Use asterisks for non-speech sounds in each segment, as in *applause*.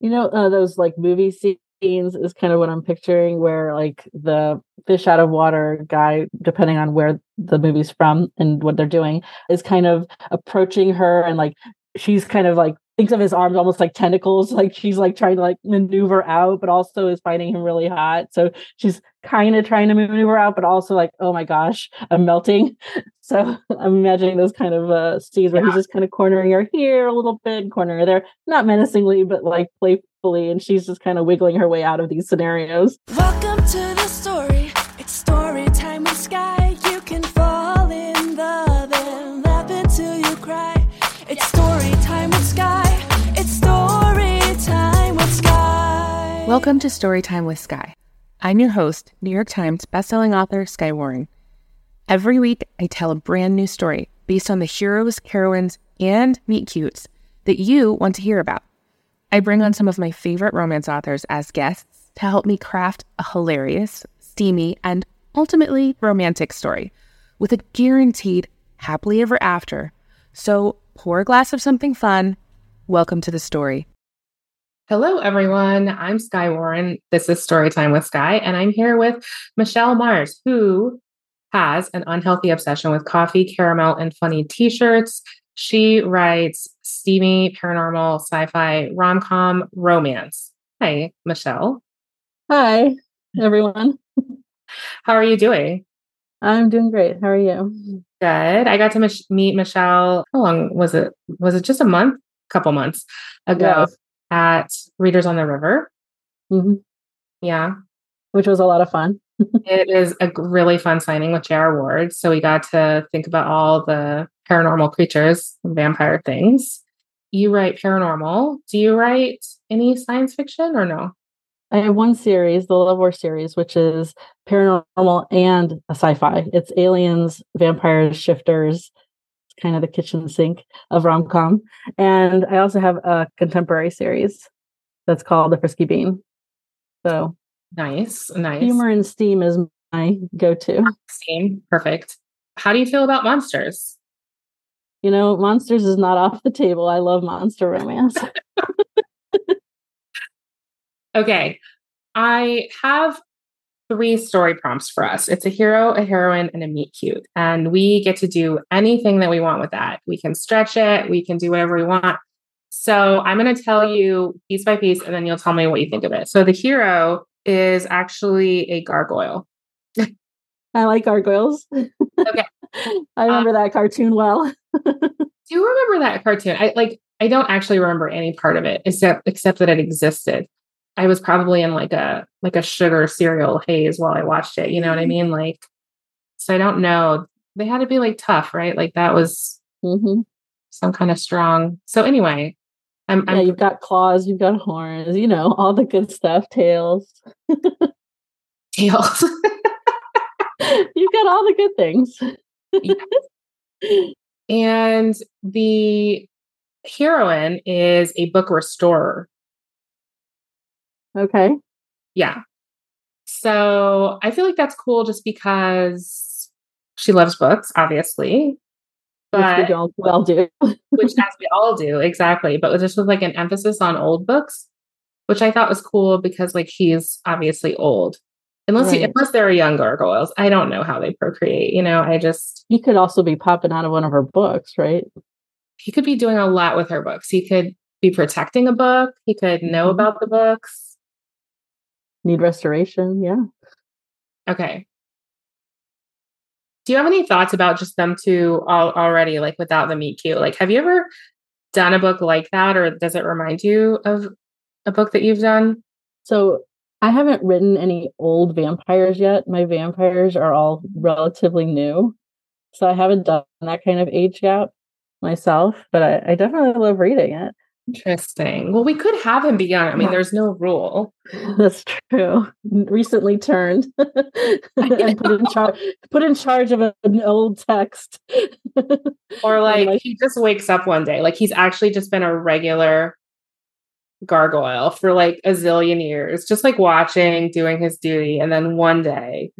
You know, uh, those like movie scenes is kind of what I'm picturing, where like the fish out of water guy, depending on where the movie's from and what they're doing, is kind of approaching her and like she's kind of like thinks of his arms almost like tentacles like she's like trying to like maneuver out but also is finding him really hot. So she's kind of trying to maneuver out but also like oh my gosh i'm melting. *laughs* So i'm imagining those kind of uh scenes where yeah. he's just kind of cornering her here a little bit cornering her there not menacingly but like playfully and she's just kind of wiggling her way out of these scenarios. Welcome to the story. It's story time with Skye Welcome to Storytime with Skye. I'm your host, New York Times bestselling author Skye Warren. Every week, I tell a brand new story based on the heroes, heroines, and meet cutes that you want to hear about. I bring on some of my favorite romance authors as guests to help me craft a hilarious, steamy, and ultimately romantic story with a guaranteed happily ever after. So pour a glass of something fun. Welcome to the story. Hello, everyone. I'm Skye Warren. This is Storytime with Skye, and I'm here with Michelle Mars, who has an unhealthy obsession with coffee, caramel, and funny t shirts. She writes steamy, paranormal, sci fi, rom com, romance. Hi, Michelle. Hi, everyone. How are you doing? I'm doing great. How are you? Good. I got to mich- meet Michelle. How long was it? Was it just a month? A couple months ago yes. At Readers on the River. Mm-hmm. Yeah. Which was a lot of fun. *laughs* it is a really fun signing with J.R. Ward. So we got to think about all the paranormal creatures, vampire things. You write paranormal. Do you write any science fiction or no? I have one series, the Love War series, which is paranormal and a sci-fi. It's aliens, vampires, shifters, kind of the kitchen sink of rom-com. And I also have a contemporary series that's called The Frisky Bean. So nice, nice. Humor and steam is my go-to. Ah, steam, perfect. How do you feel about monsters? You know, monsters is not off the table. I love monster romance. *laughs* Okay. I have three story prompts for us. It's a hero, a heroine, and a meet cute. And we get to do anything that we want with that. We can stretch it, we can do whatever we want. So I'm going to tell you piece by piece, and then you'll tell me what you think of it. So the hero is actually a gargoyle. *laughs* I like gargoyles. Okay. *laughs* I remember um, that cartoon well. *laughs* do you remember that cartoon? I like I don't actually remember any part of it except except that it existed. I was probably in like a like a sugar cereal haze while I watched it. You know what I mm-hmm. mean? Like, so I don't know. They had to be like tough, right? Like that was mm-hmm. some kind of strong. So anyway, I'm, yeah. I'm, you've got claws, you've got horns, you know, all the good stuff. Tails, *laughs* tails. you've got all the good things. *laughs* and the heroine is a book restorer. Okay. Yeah. So I feel like that's cool just because she loves books, obviously. But which we all well do. *laughs* which as we all do, exactly. But just with like an emphasis on old books, which I thought was cool because like he's obviously old. Unless right. he, unless they're young gargoyles. I don't know how they procreate. You know, I just he could also be popping out of one of her books, right? He could be doing a lot with her books. He could be protecting a book. He could know mm-hmm. about the books need restoration. Yeah. Okay. Do you have any thoughts about just them two all, already, like without the meet cute? Like, have you ever done a book like that, or does it remind you of a book that you've done? So, I haven't written any old vampires yet. My vampires are all relatively new. So, I haven't done that kind of age gap myself, but I, I definitely love reading it. Interesting. Well, we could have him be young. I mean, there's no rule. *laughs* That's true. Recently turned *laughs* and put in charge put in charge of an old text. *laughs* or like he just wakes up one day. Like he's actually just been a regular gargoyle for like a zillion years, just like watching, doing his duty, and then one day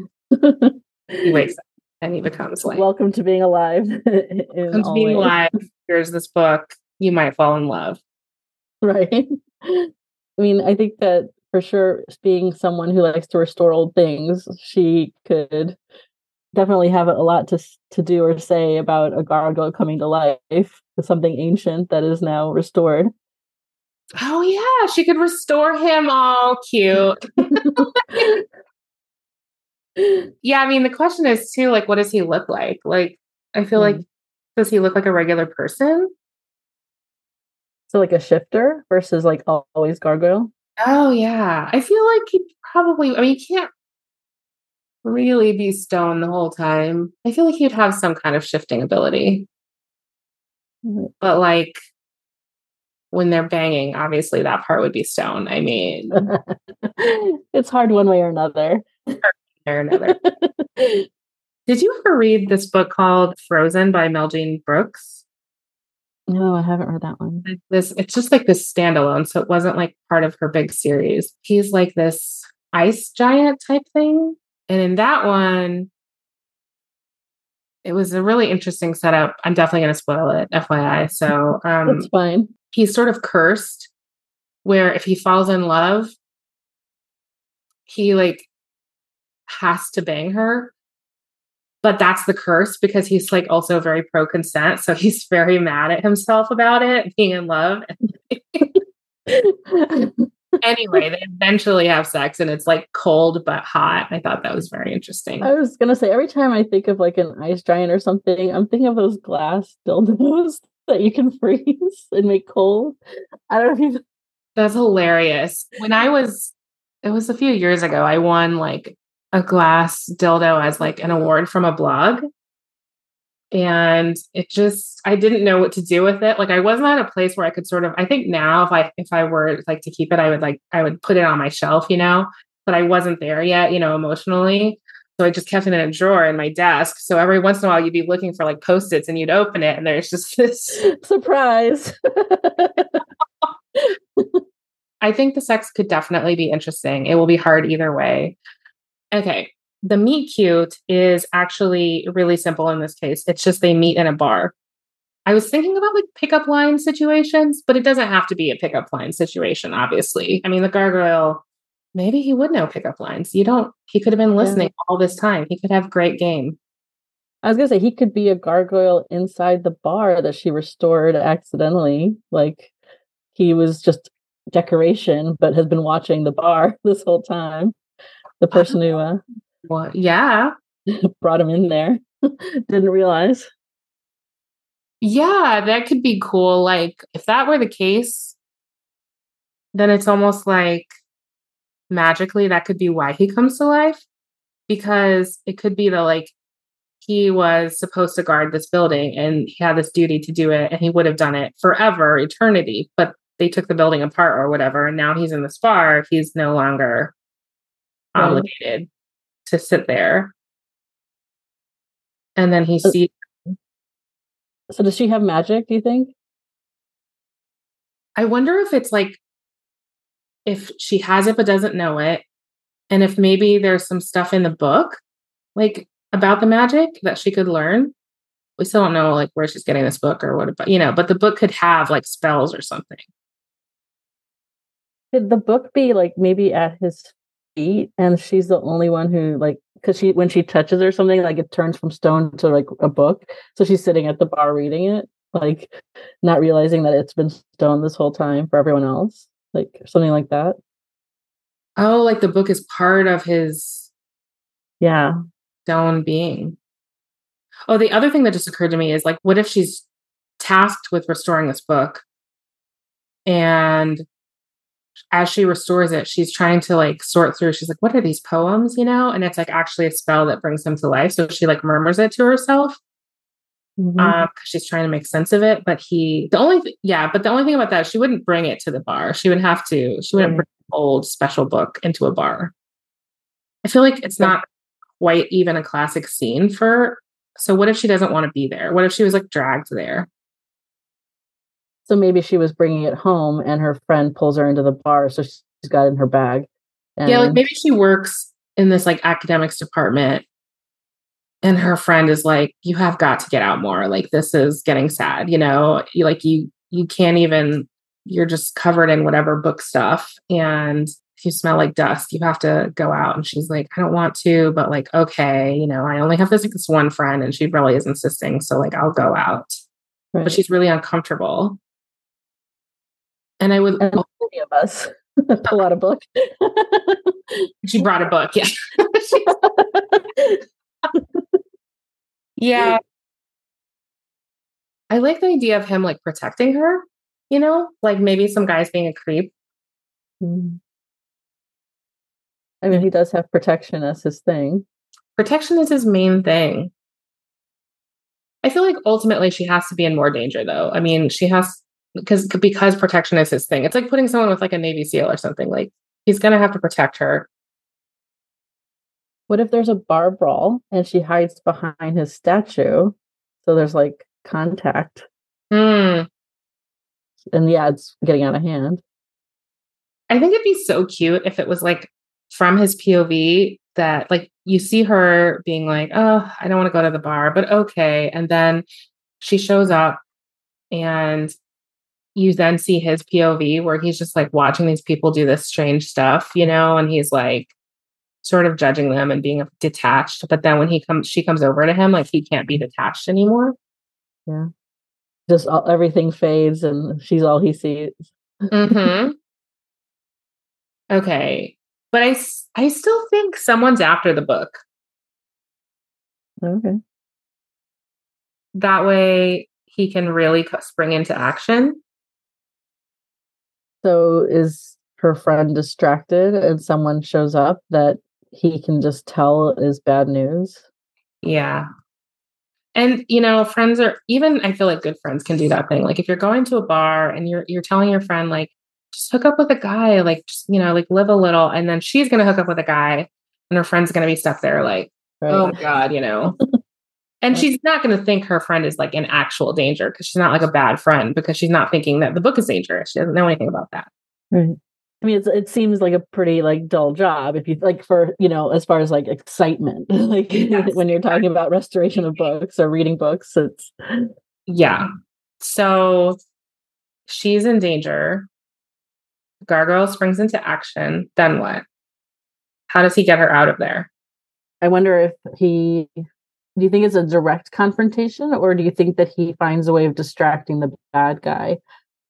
he wakes up and he becomes like Welcome to being alive. Welcome to being alive. Here's this book. You might fall in love. *laughs* right I mean, I think that for sure, being someone who likes to restore old things, she could definitely have a lot to to do or say about a gargoyle coming to life something ancient that is now restored. Oh yeah, she could restore him all cute. *laughs* yeah, I mean the question is too like what does he look like? Like I feel mm. like does he look like a regular person? So like a shifter versus like always gargoyle? Oh yeah. I feel like he probably I mean you can't really be stone the whole time. I feel like he'd have some kind of shifting ability. Mm-hmm. But like when they're banging, obviously that part would be stone. I mean, *laughs* it's hard one way or another. or another. *laughs* Did you ever read this book called Frozen by Meljean Brooks? No, I haven't read that one. This it's just like this standalone, so it wasn't like part of her big series. He's like this ice giant type thing. And in that one, it was a really interesting setup. I'm definitely going to spoil it, FYI. So um, that's fine. He's sort of cursed, where if he falls in love, he like has to bang her. But that's the curse because he's like also very pro consent. So he's very mad at himself about it, being in love. *laughs* anyway, they eventually have sex and it's like cold but hot. I thought that was very interesting. I was gonna say every time I think of like an ice giant or something, I'm thinking of those glass dildos *laughs* that you can freeze and make cold. I don't know if you That's hilarious. When I was it was a few years ago, I won like a glass dildo as like an award from a blog. And it just I didn't know what to do with it. Like I wasn't at a place where I could sort of I think now if I if I were like to keep it, I would like I would put it on my shelf, you know, but I wasn't there yet, you know, emotionally. So I just kept it in a drawer in my desk. So every once in a while you'd be looking for like post-its and you'd open it and there's just *laughs* this surprise. *laughs* I think the sex could definitely be interesting. It will be hard either way. Okay. The meet cute is actually really simple in this case. It's just they meet in a bar. I was thinking about like pickup line situations, but it doesn't have to be a pickup line situation, obviously. I mean, the gargoyle, maybe he would know pickup lines. You don't, he could have been listening yeah. all this time. He could have great game. I was gonna say he could be a gargoyle inside the bar that she restored accidentally. Like he was just decoration, but has been watching the bar *laughs* this whole time the person who uh, well, yeah. *laughs* Brought him in there. *laughs* Didn't realize. Yeah that could be cool. Like if that were the case then it's almost like magically that could be why he comes to life because it could be that like he was supposed to guard this building and he had this duty to do it and he would have done it forever eternity but they took the building apart or whatever and now he's in this bar he's no longer Um, obligated to sit there. And then he sees. So, does she have magic, do you think? I wonder if it's like if she has it but doesn't know it. And if maybe there's some stuff in the book, like about the magic that she could learn. We still don't know like where she's getting this book or what about, you know, but the book could have like spells or something. Could the book be like maybe at his feet and she's the only one who like because she when she touches or something like it turns from stone to like a book. So she's sitting at the bar reading it like not realizing that it's been stone this whole time for everyone else like something like that. Oh like the book is part of his yeah. stone being. Oh the other thing that just occurred to me is like what if she's tasked with restoring this book and as she restores it, she's trying to like sort through. She's like, what are these poems, you know? And it's like actually a spell that brings them to life. So she like murmurs it to herself. Mm-hmm. Um, she's trying to make sense of it. But he, the only, th- yeah, but the only thing about that, she wouldn't bring it to the bar. She would have to, she wouldn't bring an old special book into a bar. I feel like it's not quite even a classic scene for. So what if she doesn't want to be there? What if she was like dragged there? So maybe she was bringing it home and her friend pulls her into the bar. So she's got it in her bag. And yeah, like maybe she works in this like academics department and her friend is like, you have got to get out more. Like this is getting sad, you know, you like you, you can't even you're just covered in whatever book stuff and if you smell like dust, you have to go out. And she's like, I don't want to, but like, okay, you know, I only have this, this one friend and she really is insisting. So like, I'll go out. Right. But she's really uncomfortable. And I would, and many of us *laughs* pull out a book. she brought a book. Yeah. *laughs* yeah. I like the idea of him like protecting her, you know, like maybe some guys being a creep. Mm. I mean, he does have protection as his thing. Protection is his main thing. I feel like ultimately she has to be in more danger though. I mean, she has because because protection is his thing. It's like putting someone with like a Navy SEAL or something. Like he's gonna have to protect her. What if there's a bar brawl and she hides behind his statue? So there's like contact. Hmm. And yeah, it's getting out of hand. I think it'd be so cute if it was like from his POV that like you see her being like, "Oh, I don't want to go to the bar, but okay." And then she shows up and you then see his POV where he's just like watching these people do this strange stuff, you know, and he's like sort of judging them and being detached. But then when he comes, she comes over to him, like he can't be detached anymore. Yeah. Just all, everything fades and she's all he sees. mm-hmm. *laughs* Okay. But I, I still think someone's after the book. Okay. That way he can really spring into action. So is her friend distracted and someone shows up that he can just tell is bad news? Yeah. And you know, friends are even I feel like good friends can do that thing. Like if you're going to a bar and you're you're telling your friend like just hook up with a guy, like just, you know, like live a little and then she's going to hook up with a guy and her friend's going to be stuck there like right. oh my god, you know. *laughs* and she's not going to think her friend is like in actual danger because she's not like a bad friend because she's not thinking that the book is dangerous. She doesn't know anything about that. Right. I mean, it seems like a pretty like dull job if you like for you know as far as like excitement, *laughs* like yes. when you're talking about restoration of books or reading books, it's yeah. So she's in danger. Gargoyle springs into action. Then what? How does he get her out of there? I wonder if he. Do you think it's a direct confrontation, or do you think that he finds a way of distracting the bad guy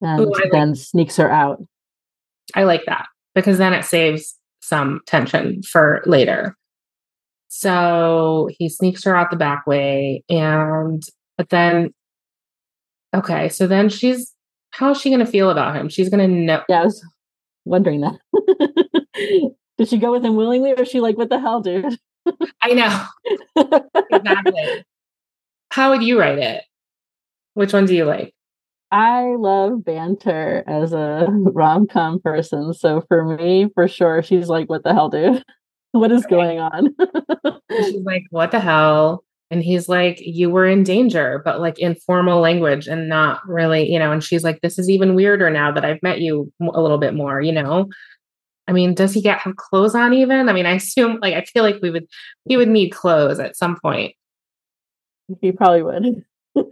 and Ooh, then sneaks her out? I like that because then it saves some tension for later. So he sneaks her out the back way. And, but then, okay, so then she's, how is she going to feel about him? She's going to know. Yeah, I was wondering that. *laughs* Did she go with him willingly or is she like, what the hell, dude? I know. exactly. *laughs* How would you write it? Which one do you like? I love banter as a rom com person. So for me, for sure, she's like, what the hell, dude? what is going on? she's *laughs* like, what the hell? And he's like, you were in danger, but like in formal language and not really, you know. And she's like, this is even weirder now that I've met you a little bit more, you know. I mean, does he get have clothes on even? I mean, I assume like I feel like we would he would need clothes at some point. He probably would. *laughs*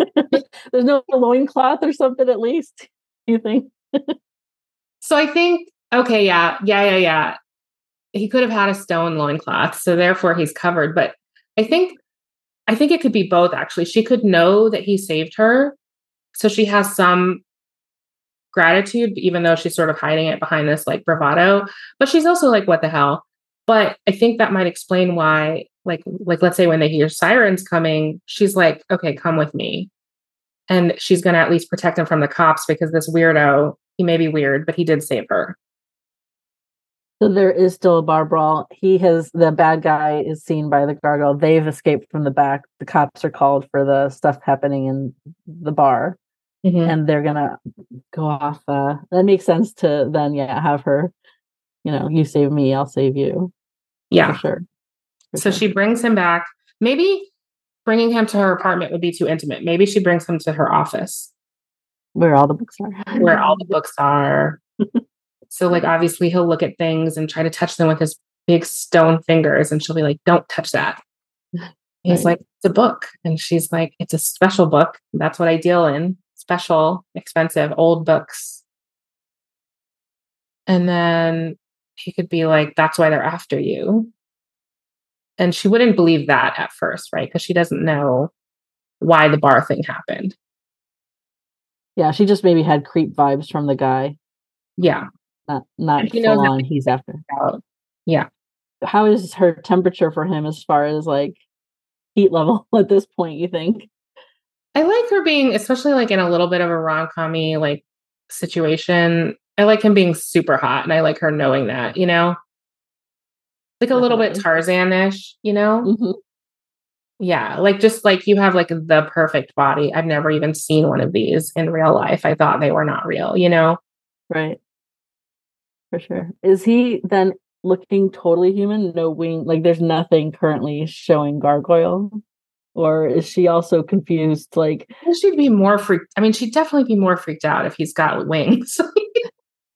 There's no loincloth or something, at least, you think? so I think, okay, yeah, yeah, yeah, yeah. He could have had a stone loincloth, so therefore he's covered. But I think I think it could be both actually. She could know that he saved her. So she has some gratitude, even though she's sort of hiding it behind this like bravado. But she's also like, what the hell? But I think that might explain why like like let's say when they hear sirens coming she's like okay come with me. And she's to at least protect him from the cops because this weirdo he may be weird but he did save her. So there is still a bar brawl. He has the bad guy is seen by the gargoyle. They've escaped from the back. The cops are called for the stuff happening in the bar mm-hmm. and they're gonna go off uh that makes sense to then yeah have her you know you save me i'll save you yeah for sure so she brings him back. Maybe bringing him to her apartment would be too intimate. Maybe she brings him to her office. Where all the books are. Where all the *laughs* books are. so, like, obviously, he'll look at things and try to touch them with his big stone fingers. And she'll be like, don't touch that. He's right. like, it's a book. And she's like, it's a special book. That's what I deal in special, expensive, old books. And then he could be like, that's why they're after you. And she wouldn't believe that at first, right? Because she doesn't know why the bar thing happened. Yeah, she just maybe had creep vibes from the guy. Yeah. Not not And she knows full on he's after. Out. Yeah. How is her temperature for him as far as like heat level *laughs* at this point, you think? I like her being, especially like in a little bit of a rom commy like situation. I like him being super hot and I like her knowing that, you know? Like a little bit Definitely. Tarzan-ish, you know? Mhm. Yeah, like just like you have like the perfect body. I've never even seen one of these in real life. I thought they were not real, you know? Right. For sure. Is he then looking totally human? No wing like there's nothing currently showing gargoyle? Or is she also confused like She'd be more freaked. I mean, she'd definitely be more freaked out if he's got wings.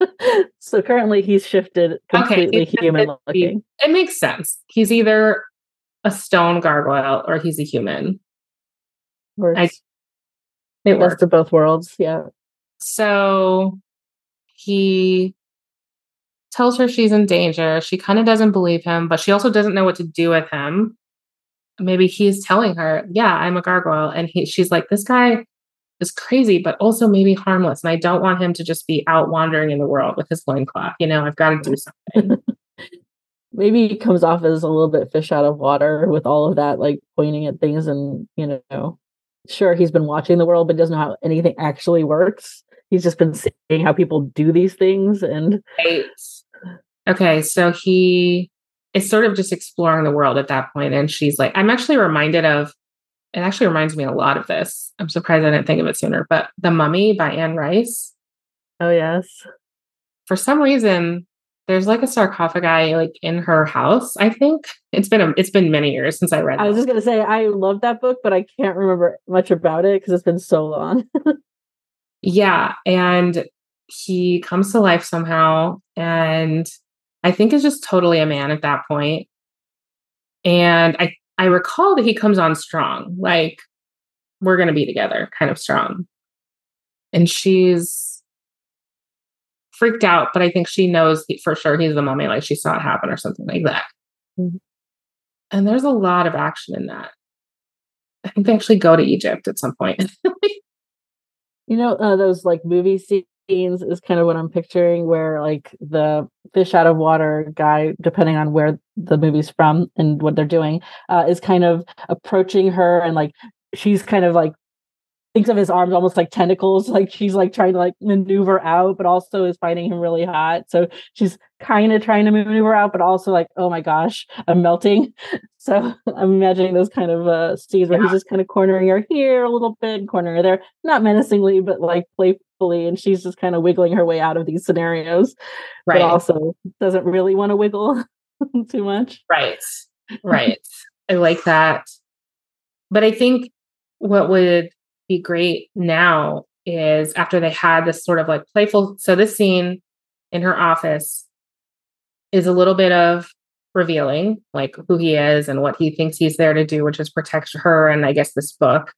*laughs* so currently he's shifted completely he's human looking it makes sense. He's either a stone gargoyle or he's a human. Works. I- It works. to both worlds. Yeah. So he tells her she's in danger. She kind of doesn't believe him, but she also doesn't know what to do with him. Maybe he's telling her, "Yeah, I'm a gargoyle," and he, she's like, "This guy is crazy, but also maybe harmless, and I don't want him to just be out wandering in the world with his loincloth. You know, I've got to do something." *laughs* Maybe he comes off as a little bit fish out of water with all of that, like pointing at things and, you know, sure, he's been watching the world, but doesn't know how anything actually works. He's just been seeing how people do these things. And Right. Okay, so he is sort of just exploring the world at that point, and she's like, "I'm actually reminded of." It actually reminds me a lot of this. I'm surprised I didn't think of it sooner. But The Mummy by Anne Rice. oh, yes. For some reason, there's like a sarcophagi like in her house. I think it's been a, it's been many years since I read. I was it. just going to say, I love that book, but I can't remember much about it because it's been so long. *laughs* Yeah, and he comes to life somehow, and I think is just totally a man at that point. And I I recall that he comes on strong, like we're gonna be together, kind of strong. And she's freaked out, but I think she knows for sure he's the mummy, like she saw it happen or something like that. Mhm. And there's a lot of action in that. I think they actually go to Egypt at some point. *laughs* You know, uh, those like movie scenes is kind of what I'm picturing, where like the fish out of water guy, depending on where the movie's from and what they're doing, uh, is kind of approaching her and like she's kind of like thinks of his arms almost like tentacles, *laughs* like she's like trying to like maneuver out, but also is finding him really hot. So she's kind of trying to maneuver out, but also like, oh my gosh, I'm melting. *laughs* So I'm imagining those kind of uh, scenes where he's just kind of cornering her here a little bit, cornering her there, not menacingly, but like playfully, and she's just kind of wiggling her way out of these scenarios, right. but also doesn't really want to wiggle *laughs* too much. Right. Right. I like that. But I think what would be great now is after they had this sort of like playful. So this scene in her office is a little bit of revealing like who he is and what he thinks he's there to do, which is protect her and I guess this book.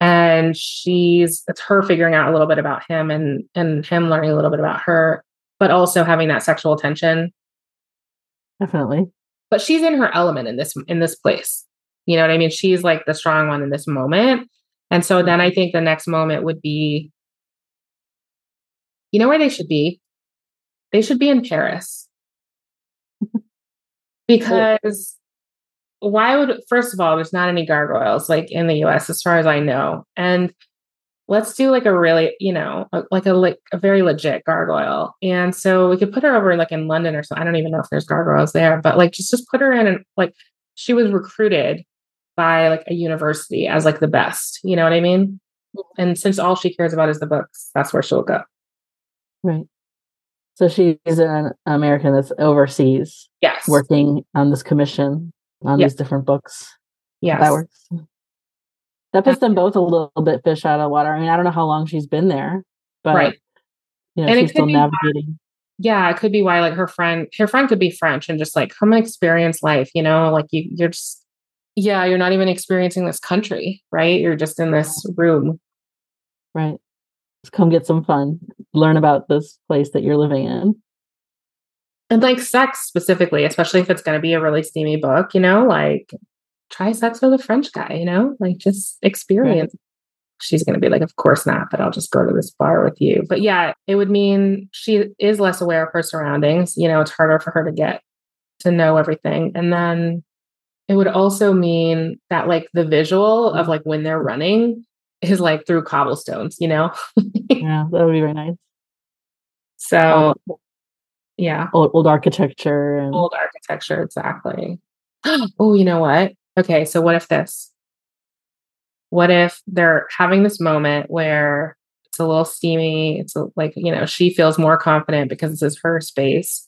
And she's it's her figuring out a little bit about him and and him learning a little bit about her, but also having that sexual tension Definitely. but she's in her element in this in this place you know what i mean she's like the strong one in this moment and so then i think the next moment would be you know where they should be? They should be in paris. *laughs* Because why would first of all there's not any gargoyles like in the us as far as i know. And let's do like a really you know like a like a very legit gargoyle. And so we could put her over like in london or so. i don't even know if there's gargoyles there but like just just put her in and like she was recruited by like a university as like the best you know what i mean mm-hmm. and since all she cares about is the books that's where she'll go Right. So she's an American that's overseas yes working on this commission on Yeah. these different books. yes That works. That puts them both a little bit fish out of water. I mean, I don't know how long she's been there, but Right. you know, And she's still navigating. yeah it could be why like her friend her friend could be french and just like come experience life you know like you you're just yeah you're not even experiencing this country right you're just in this room Right. Just come get some fun. Learn about this place that you're living in. And like sex specifically, especially if it's going to be a really steamy book, you know, like try sex with a French guy, you know, like just experience. Right. She's going to be like, of course not, but I'll just go to this bar with you. But yeah, it would mean she is less aware of her surroundings. You know, it's harder for her to get to know everything. And then it would also mean that like the visual of like when they're running is like through cobblestones, you know? *laughs* yeah, that would be very nice. So, um, yeah. Old, old architecture. And... Old architecture, exactly. *gasps* oh, you know what? Okay, so what if this? What if they're having this moment where it's a little steamy? It's a, like, you know, she feels more confident because this is her space.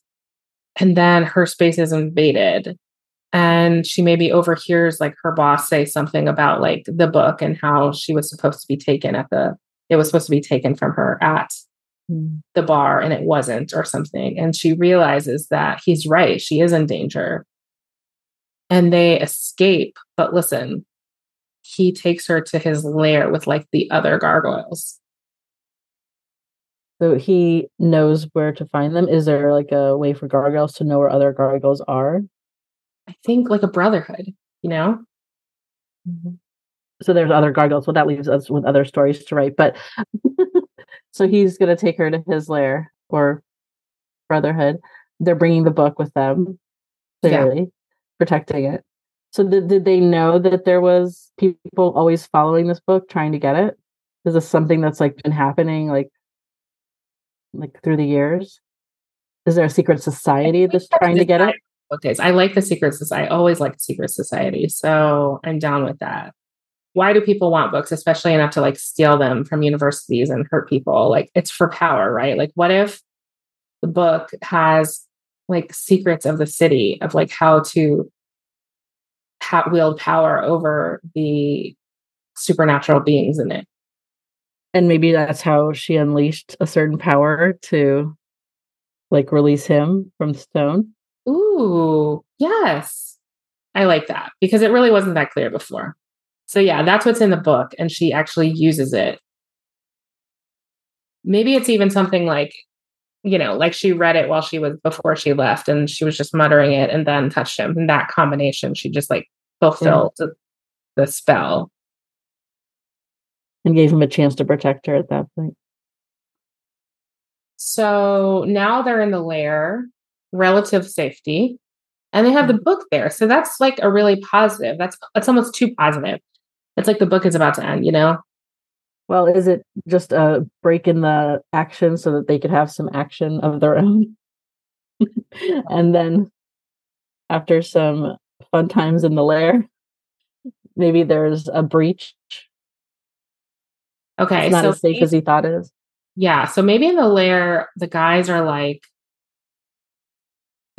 And then her space is invaded and she maybe overhears like her boss say something about like the book and how she was supposed to be taken at the it was supposed to be taken from her at mm. the bar and it wasn't or something. And she realizes that he's right she is in danger. And they escape but listen he takes her to his lair with like the other gargoyles. So he knows where to find them? Is there like a way for gargoyles to know where other gargoyles are I think like a brotherhood, you know? Mm-hmm. So there's other gargoyles. Well, that leaves us with other stories to write. But *laughs* so he's going to take her to his lair or brotherhood. They're bringing the book with them, clearly yeah. protecting it. So did, did they know that there was people always following this book, trying to get it? Is this something that's like been happening like like through the years? Is there a secret society that's trying to get it? Days. I like the Secret Society. I always like Secret Society. So I'm down with that. Why do people want books, especially enough to like steal them from universities and hurt people? Like it's for power, right? Like what if the book has like secrets of the city of like how to ha- wield power over the supernatural beings in it? And maybe that's how she unleashed a certain power to like release him from stone. Ooh, yes. I like that because it really wasn't that clear before. So, yeah, that's what's in the book. And she actually uses it. Maybe it's even something like, you know, like she read it while she was before she left and she was just muttering it and then touched him. And that combination, she just like fulfilled yeah. the, the spell. And gave him a chance to protect her at that point. So now they're in the lair relative safety and they have the mm-hmm. book there. So that's like a really positive. That's that's almost too positive. It's like the book is about to end you know? Well is it just a break in the action so that they could have some action of their own? *laughs* And then after some fun times in the lair maybe there's a breach. Okay it's not so as safe as he thought it is. Yeah so maybe in the lair the guys are like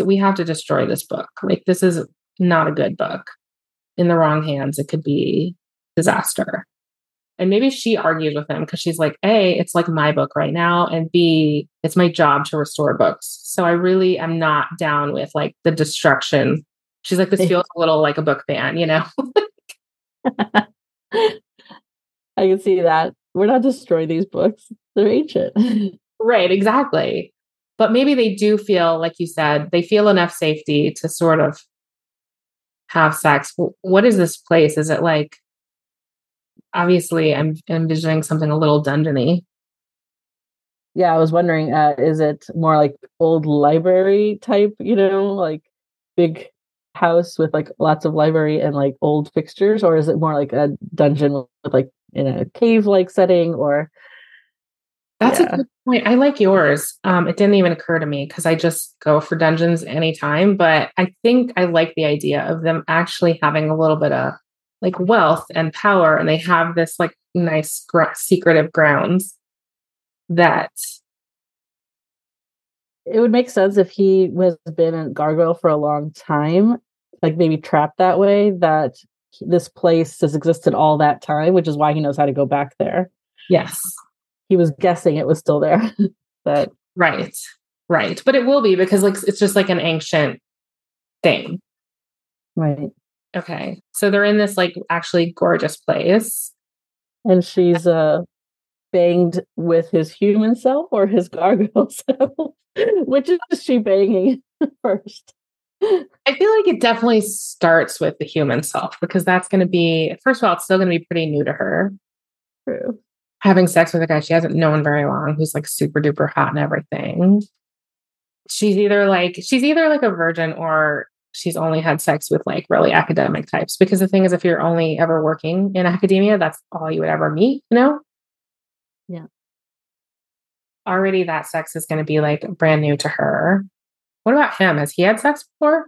we have to destroy this book. Like this is not a good book. In the wrong hands, it could be disaster. And maybe she argues with him because she's like, A, it's like my book right now. And B, it's my job to restore books. So I really am not down with like the destruction. She's like, this *laughs* feels a little like a book ban, you know? *laughs* I can see that. We're not destroying these books. They're ancient. *laughs* right, exactly but maybe they do feel like you said they feel enough safety to sort of have sex. What is this place? Is it like obviously i'm envisioning something a little dungeony. Yeah i was wondering uh, is it more like old library type you know like big house with like lots of library and like old fixtures? Or is it more like a dungeon with like in a cave like setting or that's yeah. a good point. I like yours. Um, it didn't even occur to me because I just go for dungeons anytime. But I think I like the idea of them actually having a little bit of like wealth and power, and they have this like nice gr- secretive grounds that it would make sense if he was been a gargoyle for a long time, like maybe trapped that way. That this place has existed all that time, which is why he knows how to go back there. Yes he was guessing it was still there. *laughs* but right, right. But it will be because like it's just like an ancient thing. Right. Okay. So they're in this like actually gorgeous place. And she's uh banged with his human self or his *laughs* gargoyle self? Which is she banging? *laughs* first. I feel like it definitely starts with the human self because that's going to be, first of all, it's still going to be pretty new to her. True. Having sex with a guy she hasn't known very long who's like super duper hot and everything. She's either like, she's either like a virgin or she's only had sex with like really academic types. Because the thing is, if you're only ever working in academia, that's all you would ever meet, you know? Yeah. Already that sex is going to be like brand new to her. What about him? Has he had sex before?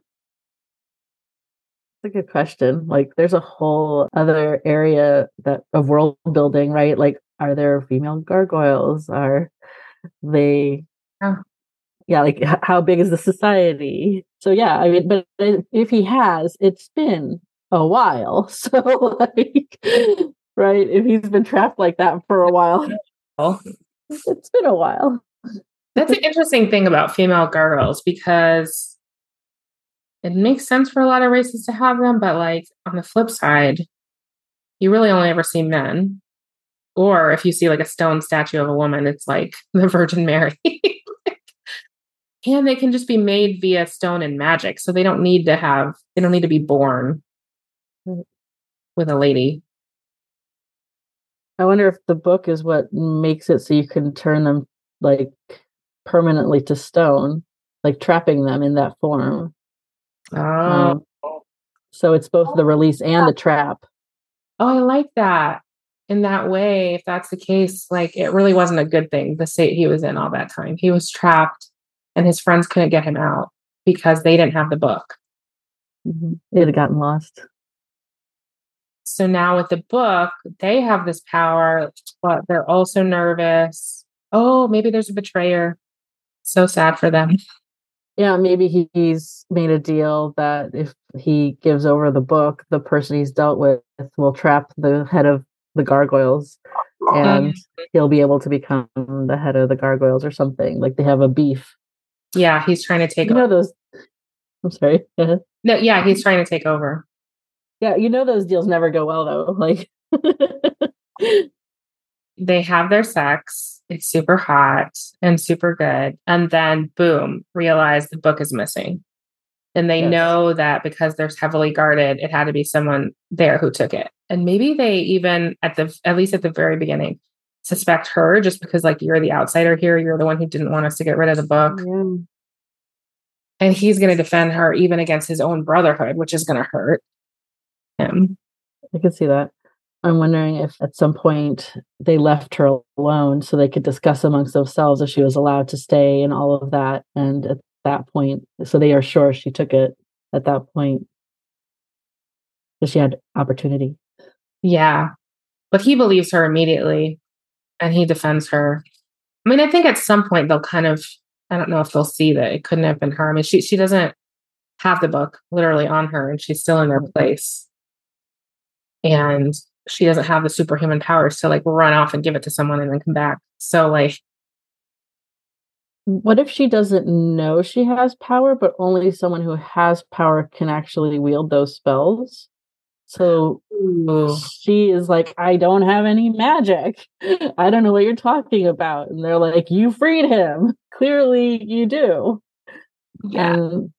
That's a good question. Like there's a whole other area that of world building, right? Like are there female gargoyles? Are they Oh. yeah, like h- how big is the society? So yeah, I mean, but if he has, it's been a while. *laughs* So like right, if he's been trapped like that for a while, *laughs* *laughs* it's been a while. That's an interesting thing about female gargoyles because it makes sense for a lot of races to have them, but like on the flip side, you really only ever see men. Or if you see like a stone statue of a woman, it's like *laughs* the Virgin Mary. *laughs* and they can just be made via stone and magic. So they don't need to have, they don't need to be born with a lady. I wonder if the book is what makes it so you can turn them like permanently to stone, like trapping them in that form. Oh, Um, so it's both the release and the trap. Oh, I like that. In that way, if that's the case, like it really wasn't a good thing, the state he was in all that time. He was trapped and his friends couldn't get him out because they didn't have the book. Mhm. They'd have gotten lost. So now with the book, they have this power, but they're also nervous. Oh, maybe there's a betrayer. So sad for them. *laughs* Yeah, maybe he- he's made a deal that if he gives over the book, the person he's dealt with will trap the head of the gargoyles and mm-hmm. he'll be able to become the head of the gargoyles or something. Like they have a beef. Yeah, he's trying to take You know over. those I'm sorry. No, yeah, he's trying to take over. yeah, you know those deals never go well though. *laughs* Like they have their sex. It's super hot and super good. And then, boom, realize the book is missing. And they Yes. know that because they're heavily guarded, it had to be someone there who took it. And maybe they even, at the at least at the very beginning, suspect her just because, like, you're the outsider here. You're the one who didn't want us to get rid of the book. And he's going to defend her even against his own brotherhood, which is going to hurt him. I can see that. I'm wondering if at some point they left her alone so they could discuss amongst themselves if she was allowed to stay and all of that. And at that point, so they are sure she took it at that point because she had opportunity. Yeah. But he believes her immediately and he defends her. I mean, I think at some point they'll kind of, I don't know if they'll see that it couldn't have been her. I mean, she, she doesn't have the book literally on her and she's still in their mm-hmm. place. And she doesn't have the superhuman powers to like run off and give it to someone and then come back. So, like, What if she doesn't know she has power, but only someone who has power can actually wield those spells? So ooh, she is like, I don't have any magic. *laughs* I don't know what you're talking about. And they're like, You freed him. Clearly you do. yeah. And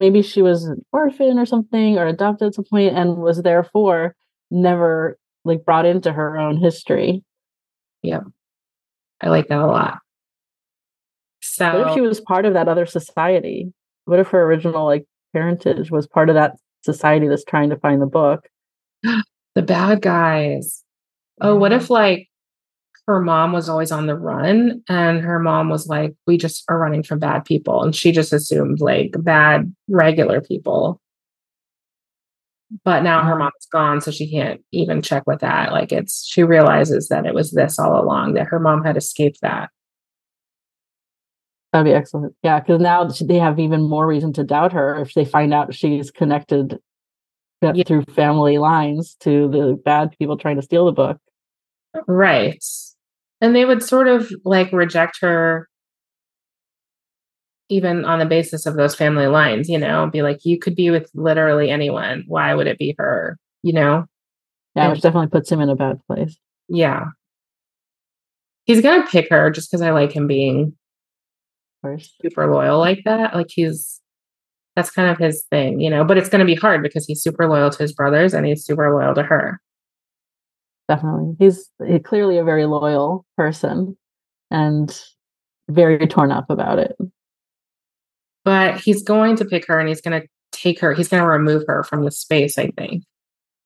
maybe she was an orphan or something or adopted at some point and was therefore never like brought into her own history. Yeah. I like that a lot. So what if she was part of that other society? What if her original like parentage was part of that society that's trying to find the book? *gasps* the bad guys. Oh, what if like her mom was always on the run and her mom was like, we just are running from bad people. And she just assumed like bad, regular people. But now her Mhm. mom's gone, so she can't even check with that. Like it's, she realizes that it was this all along, that her mom had escaped that. That'd be excellent. Yeah, because now they have even more reason to doubt her if they find out she's connected uh, Yeah. through family lines to the bad people trying to steal the book. Right. And they would sort of like reject her even on the basis of those family lines, you know, be like, you could be with literally anyone. Why would it be her? You know? Yeah, And- which definitely puts him in a bad place. Yeah. He's going to pick her just because I like him being. Super loyal like that. Like he's that's kind of his thing, you know. But it's going to be hard because he's super loyal to his brothers and he's super loyal to her. Definitely. He's, he's clearly a very loyal person and very torn up about it. But he's going to pick her and he's going to take her, he's going to remove her from the space, I think.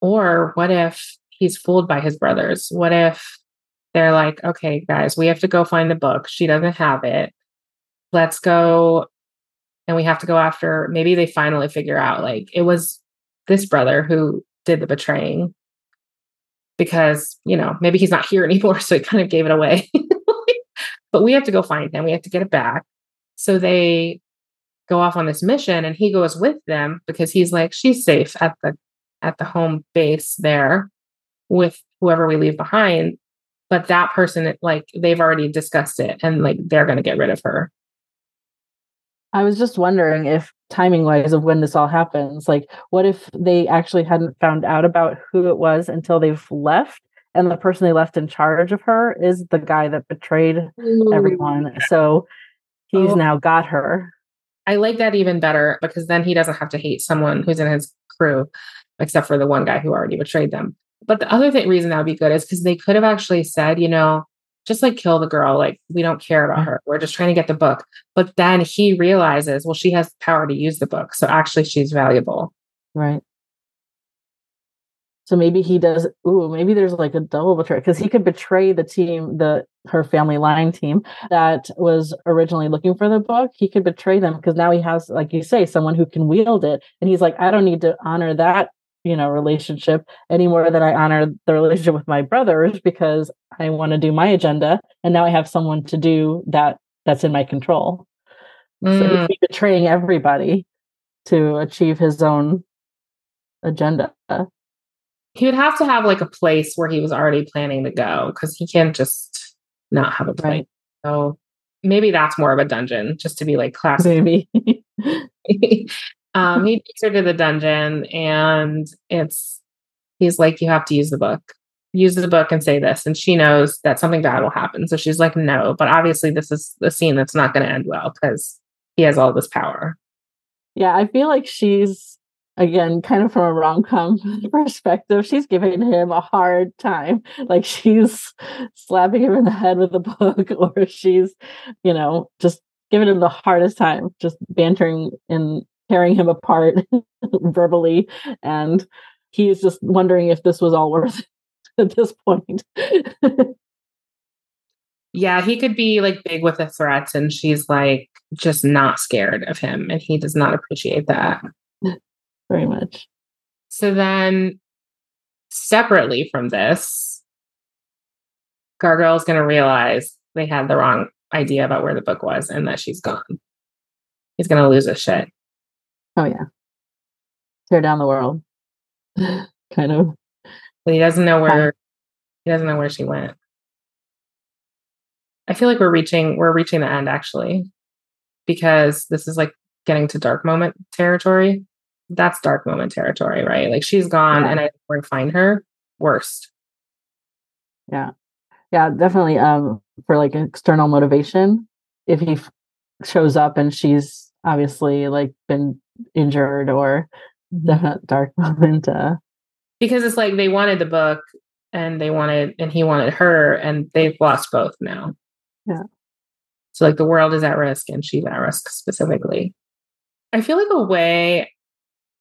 Or what if he's fooled by his brothers? What if they're like, okay, guys, we have to go find the book. She doesn't have it. Let's go. And we have to go after, maybe they finally figure out like it was this brother who did the betraying because, you know, maybe he's not here *laughs* anymore. So he kind of gave it away. *laughs* but we have to go find him. We have to get it back. So they go off on this mission and he goes with them because he's like, she's safe at the at the home base there with whoever we leave behind. But that person, like they've already discussed it and like they're gonna get rid of her. I was just wondering if timing wise of when this all happens, like what if they actually hadn't found out about who it was until they've left and the person they left in charge of her is the guy that betrayed everyone. So he's Oh. now got her. I like that even better because then he doesn't have to hate someone who's in his crew, except for the one guy who already betrayed them. But the other thing, reason that would be good is because they could have actually said, you know, just like kill the girl, like we don't care about mm-hmm. her. We're just trying to get the book. But then he realizes, well, she has power to use the book. So actually, she's valuable. Right. So maybe he does. Ooh, maybe there's like a double betrayal because he could betray the team, the her family line team that was originally looking for the book. He could betray them because now he has, like you say, someone who can wield it, and he's like, I don't need to honor that, you know, relationship any more than I honor the relationship with my brothers because I want to do my agenda, and now I have someone to do that that's in my control. So Mm, he'd be betraying everybody to achieve his own agenda. he would have to have like a place where he was already planning to go because he can't just not have a place. Right. So maybe that's more of a dungeon, just to be like classic Maybe. *laughs* *laughs* um, he takes her to the dungeon and it's he's like, You have to use the book. Use the book and say this. And she knows that something bad will happen. So she's like, No, but obviously this is the scene that's not gonna end well because he has all this power. yeah, I feel like she's again kind of from a rom com *laughs* perspective. She's giving him a hard time. Like she's slapping him in the head with a book, *laughs* or she's, you know, just giving him the hardest time, just bantering and tearing him apart *laughs* verbally. And he is just wondering if this was all worth it *laughs* at this point. *laughs* Yeah, he could be like big with the threats and she's like just not scared of him and he does not appreciate that. Very much. So then, separately from this, Gargoyle's going to realize they had the wrong idea about where the book was and that she's gone. He's going to lose his shit. Oh yeah. Tear down the world. *laughs* kind of. But he doesn't know where he doesn't know where she went. I feel like we're reaching we're reaching the end actually, because this is like getting to dark moment territory. That's dark moment territory, right? Like she's gone, Yeah. and I know where to find her. Worst. Yeah. Yeah, definitely um for like external motivation. If he f- shows up and she's obviously like been injured or definite dark *laughs* moment uh because it's like they wanted the book and they wanted and he wanted her and they've lost both now. Yeah. so like the world is at risk and she's at risk specifically. I feel like a way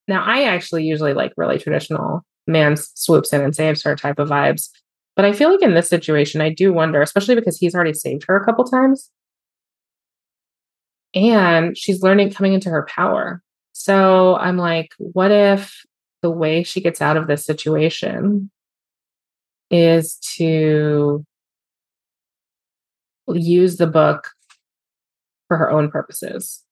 now i actually usually like really traditional man swoops in and saves her type of vibes but i feel like in this situation i do wonder especially because he's already saved her a couple times and she's learning coming into her power so i'm like what if the way she gets out of this situation is to use the book for her own purposes.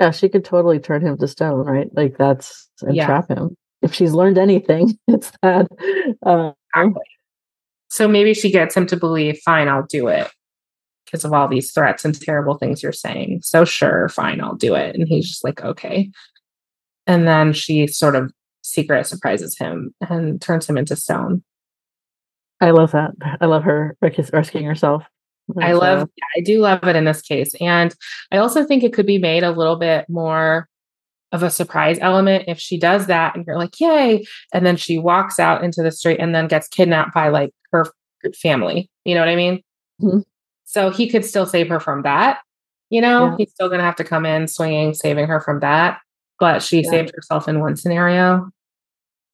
yeah, she could totally turn him to stone, right? Like that's and Yeah. trap him. If she's learned anything, *laughs* it's that uh, Exactly. So maybe she gets him to believe, fine, I'll do it because of all these threats and terrible things you're saying. So sure, fine, I'll do it. And he's just like, okay. And then she sort of secret surprises him and turns him into stone. I love that. I love her rescuing herself. I love, uh, I do love it in this case. And I also think it could be made a little bit more of a surprise element if she does that and you're like, yay. And then she walks out into the street and then gets kidnapped by like her family. You know what I mean? Mhm. So he could still save her from that. You know, Yeah. he's still going to have to come in swinging, saving her from that. But she Yeah. saved herself in one scenario.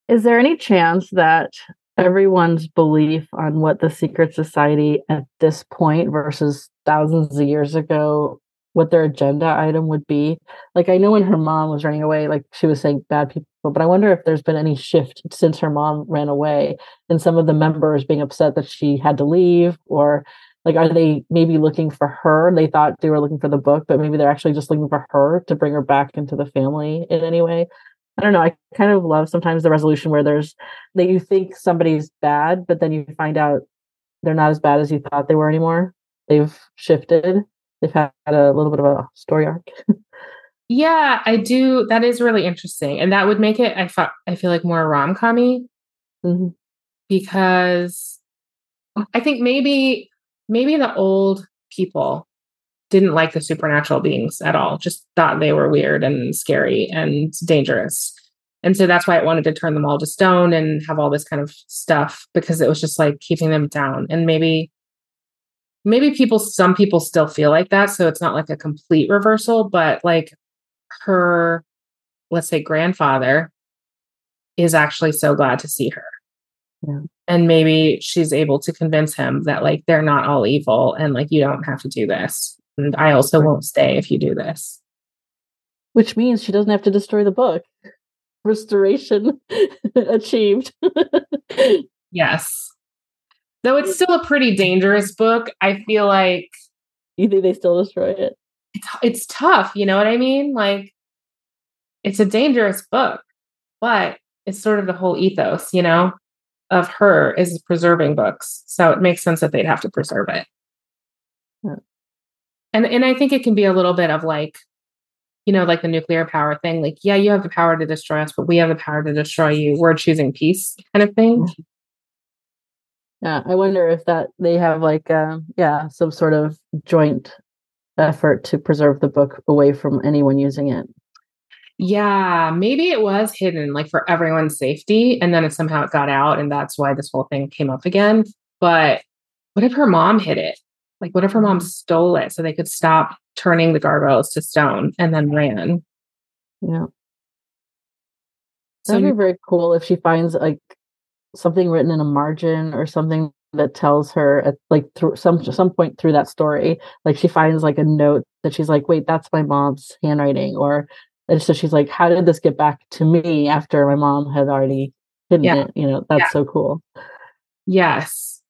Is there any chance that everyone's belief on what the secret society at this point versus thousands of years ago, what their agenda item would be? Like, I know when her mom was running away, like she was saying bad people, but I wonder if there's been any shift since her mom ran away and some of the members being upset that she had to leave or like are they maybe looking for her they thought they were looking for the book but maybe they're actually just looking for her to bring her back into the family in any way I don't know. I kind of love sometimes the resolution where there's that you think somebody's bad, but then you find out they're not as bad as you thought they were anymore. They've shifted. They've had a little bit of a story arc. *laughs* Yeah, I do. That is really interesting. And that would make it, I thought, I feel like more rom commy Mhm. because I think maybe maybe the old people didn't like the supernatural beings at all, just thought they were weird and scary and dangerous. And so that's why it wanted to turn them all to stone and have all this kind of stuff because it was just like keeping them down. And maybe maybe people some people still feel like that, so it's not like a complete reversal, but like her let's say grandfather is actually so glad to see her Yeah. And maybe she's able to convince him that like they're not all evil and like you don't have to do this and i also won't stay if you do this Which means she doesn't have to destroy the book. *laughs* Restoration *laughs* achieved. yes though it's still a pretty dangerous book i feel like you think they still destroy it? it's it's tough you know what i mean like it's a dangerous book but it's sort of the whole ethos you know of her is preserving books so it makes sense that they'd have to preserve it Yeah. and and i think it can be a little bit of like you know like the nuclear power thing like yeah you have the power to destroy us but we have the power to destroy you we're choosing peace kind of thing Yeah, I wonder if that they have like um yeah, some sort of joint effort to preserve the book away from anyone using it. Yeah, maybe it was hidden like for everyone's safety and then it somehow it got out and that's why this whole thing came up again. But what if her mom hid it? Like what if her mom stole it so they could stop turning the gargoyles to stone and then ran? Yeah. So That'd be very cool if she finds like something written in a margin or something that tells her at like through some some point through that story, like she finds like a note that she's like, wait, that's my mom's handwriting, or and so she's like, how did this get back to me after my mom had already hidden Yeah. it? You know, that's Yeah. so cool. Yes.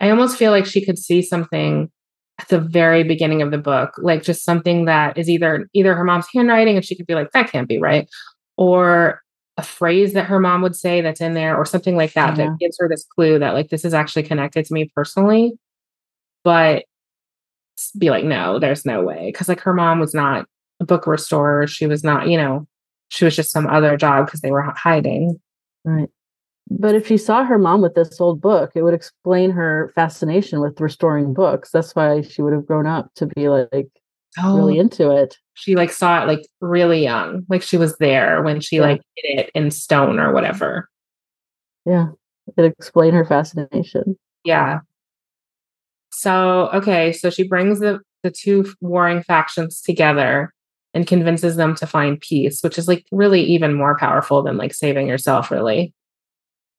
I almost feel like she could see something at the very beginning of the book, like just something that is either either her mom's handwriting and she could be like, that can't be right, or a phrase that her mom would say that's in there, or something like that Yeah. that gives her this clue that like this is actually connected to me personally. But be like, no, there's no way. Cause like her mom was not a book restorer. She was not, you know, she was just some other job because they were hiding. Right. But if she saw her mom with this old book, it would explain her fascination with restoring books. That's why she would have grown up to be like really oh. into it. she like saw it like really young like she was there when she Yeah. like hid it in stone or whatever Yeah. It explained her fascination. yeah so okay so she brings the the two warring factions together and convinces them to find peace which is like really even more powerful than like saving yourself really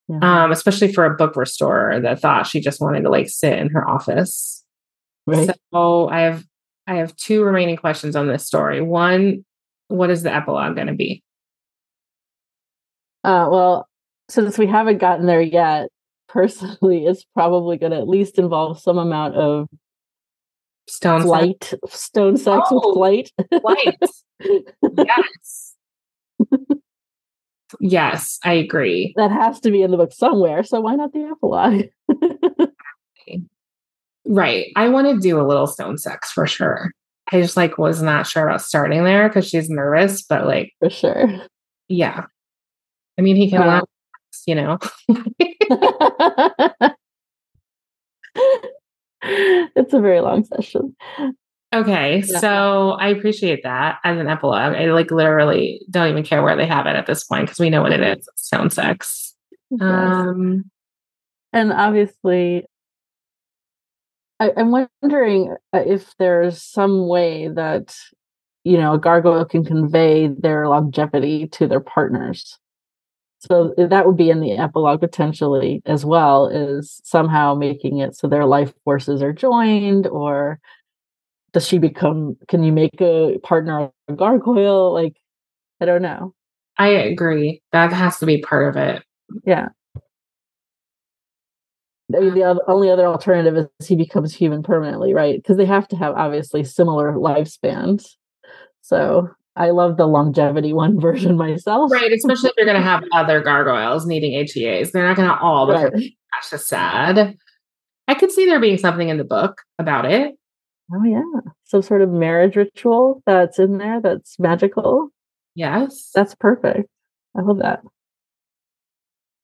Yeah. um especially for a book restorer that thought she just wanted to like sit in her office right. so i have i have two remaining questions on this story one what is the epilogue going to be Uh, well, since we haven't gotten there yet, *laughs* personally, it's probably going to at least involve some amount of stone sex? stone sex Oh. with flight. Flight. yes. yes, I agree. *laughs* that has to be in the book somewhere. So why not the epilogue? *laughs* Right. I want to do a little stone sex for sure. I just like was not sure about starting there because she's nervous, but like, For sure. yeah. I mean, he can Um, laugh, you know. *laughs* *laughs* it's a very long session. Okay, Yeah. so I appreciate that as an epilogue. I like literally don't even care where they have it at this point because we know what it is. Sound sex. Um, and obviously, I, I'm wondering uh, if there's some way that you know a gargoyle can convey their longevity to their partners. So uh, that would be in the epilogue potentially as well, is somehow making it so their life forces are joined, or does she become? Can you make a partner a gargoyle? Like, I don't know. I agree. That has to be part of it. Yeah. I mean, the only other alternative is he becomes human permanently, right? Because they have to have obviously similar lifespans. So I love the longevity one *laughs* version myself. Right, especially if you're going to have other gargoyles needing HEAs. They're not going to all become Right. That's just sad. I could see there being something in the book about it. Oh yeah. Some sort of marriage ritual that's in there that's magical. Yes. That's perfect. I love that.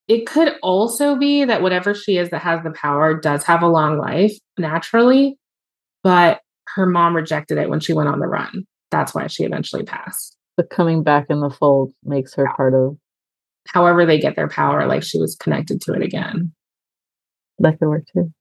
it could also be that whatever she is that has the power does have a long life naturally, but her mom rejected it when she went on the run. That's why she eventually passed. But coming back in the fold makes her part of However, they get their power, like she was connected to it again. that could work too.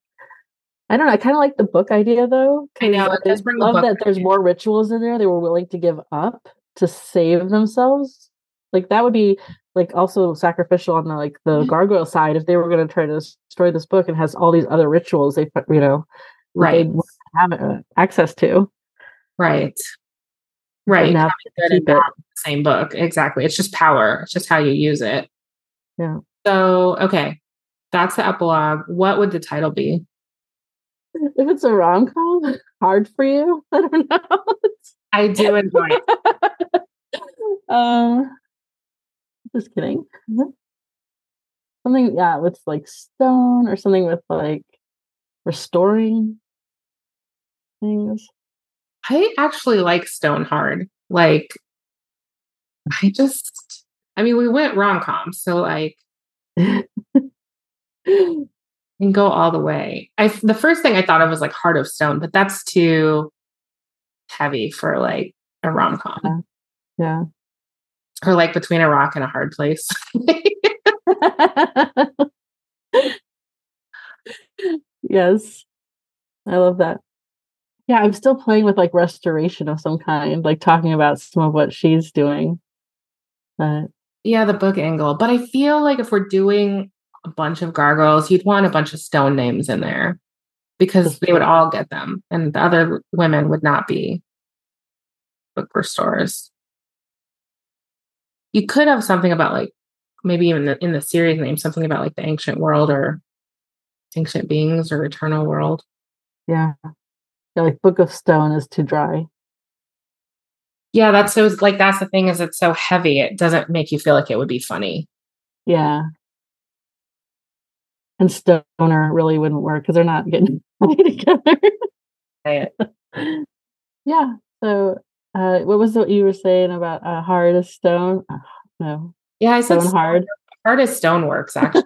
I don't know. I kind of like the book idea though. I know, 'cause it does bring the love that there's more rituals in there they were willing to give up to save themselves. Like that would be like also sacrificial on the like the Mm-hmm. gargoyle side if they were going to try to destroy this book and has all these other rituals they put- you know Right. have uh, access to. Right. Right. Having good keep it. bad in the same book. Exactly. It's just power. It's just how you use it. Yeah. So, okay. That's the epilogue. What would the title be? If it's a rom com, hard for you. *laughs* I don't know. I do enjoy it. *laughs* um, just kidding. Something, yeah, with like stone or something with like restoring things. I actually like Stonehard. Like, I just, I mean, we went rom com, so like, *laughs* and go all the way. I the first thing I thought of was like Heart of Stone, but that's too heavy for like a rom com, yeah. or like between a rock and a hard place. *laughs* yes. I love that. Yeah, I'm still playing with like restoration of some kind, like talking about some of what she's doing. But yeah, the book angle. But I feel like if we're doing a bunch of gargoyles, you'd want a bunch of stone names in there because they would all get them, and the other women would not be book restorers. You could have something about like maybe even the, in the series name something about like the ancient world or ancient beings or eternal world. yeah. Like Book of Stone is too dry. Yeah, that's so like that's the thing is it's so heavy. It doesn't make you feel like it would be funny. Yeah. And Stoner really wouldn't work because they're not getting *laughs* together. *laughs* Yeah. So, uh, what was what you were saying about uh, hard as stone? Uh, no, Yeah, I said stone hard. hard as stone works actually.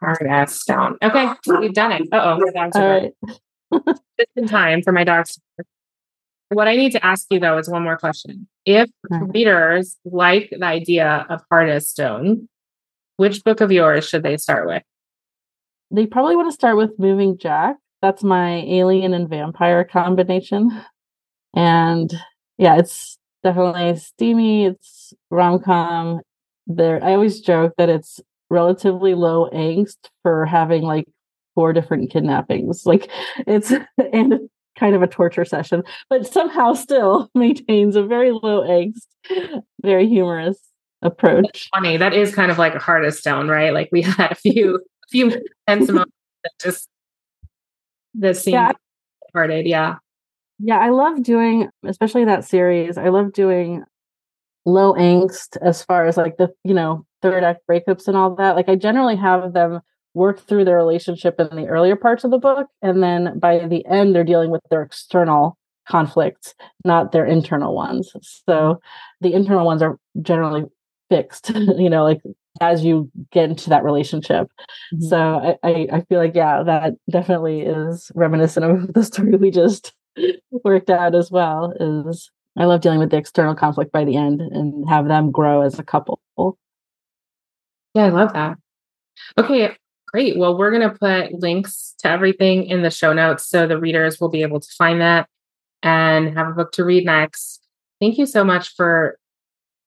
Hard as stone. Okay, we've done it. Uh oh, my dogs All are right. *laughs* just in time for my dogs. What I need to ask you though is one more question. If Alright. readers like the idea of hard as stone, which book of yours should they start with? They probably want to start with Moving Jack. That's my alien and vampire combination. And yeah, it's definitely steamy. It's rom com. There, I always joke that it's relatively low angst for having like four different kidnappings. Like it's *laughs* and kind of a torture session, but somehow still *laughs* maintains a very low angst, very humorous approach. Funny, that is kind of like a hard as stone, right? Like we *laughs* had a few a few tense moments that just the scene Yeah. hearted, yeah. Yeah, I love doing, especially that series. I love doing low angst as far as like the, you know, third act breakups and all that. Like I generally have them work through their relationship in the earlier parts of the book. And then by the end, they're dealing with their external conflicts, not their internal ones. So the internal ones are generally fixed, *laughs* you know, like as you get into that relationship. Mhm. So I, I, I feel like yeah, that definitely is reminiscent of *laughs* the story we just *laughs* worked out as well. Is I love dealing with the external conflict by the end and have them grow as a couple. Yeah, I love that. Okay, great. Well, we're going to put links to everything in the show notes so the readers will be able to find that and have a book to read next. Thank you so much for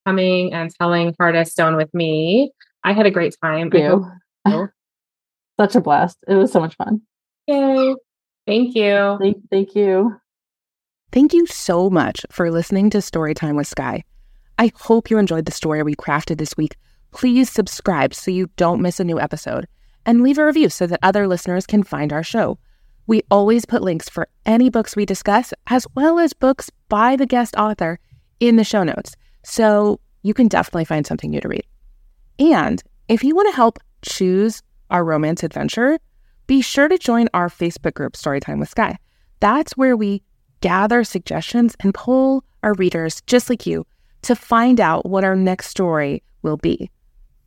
coming and telling Heart of Stone with me. I had a great time. I You. so. *laughs* Such a blast. It was so much fun. Yay. Thank you. Thank, thank you. Thank you so much for listening to Storytime with Skye. I hope you enjoyed the story we crafted this week. Please subscribe so you don't miss a new episode and leave a review so that other listeners can find our show. We always put links for any books we discuss, as well as books by the guest author, in the show notes. So you can definitely find something new to read. And if you want to help choose our romance adventure, be sure to join our Facebook group, Storytime with Skye. That's where we gather suggestions and poll our readers, just like you, to find out what our next story will be.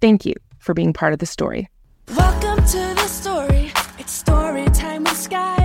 Thank you for being part of the story. Welcome to the story. It's story time with Skye.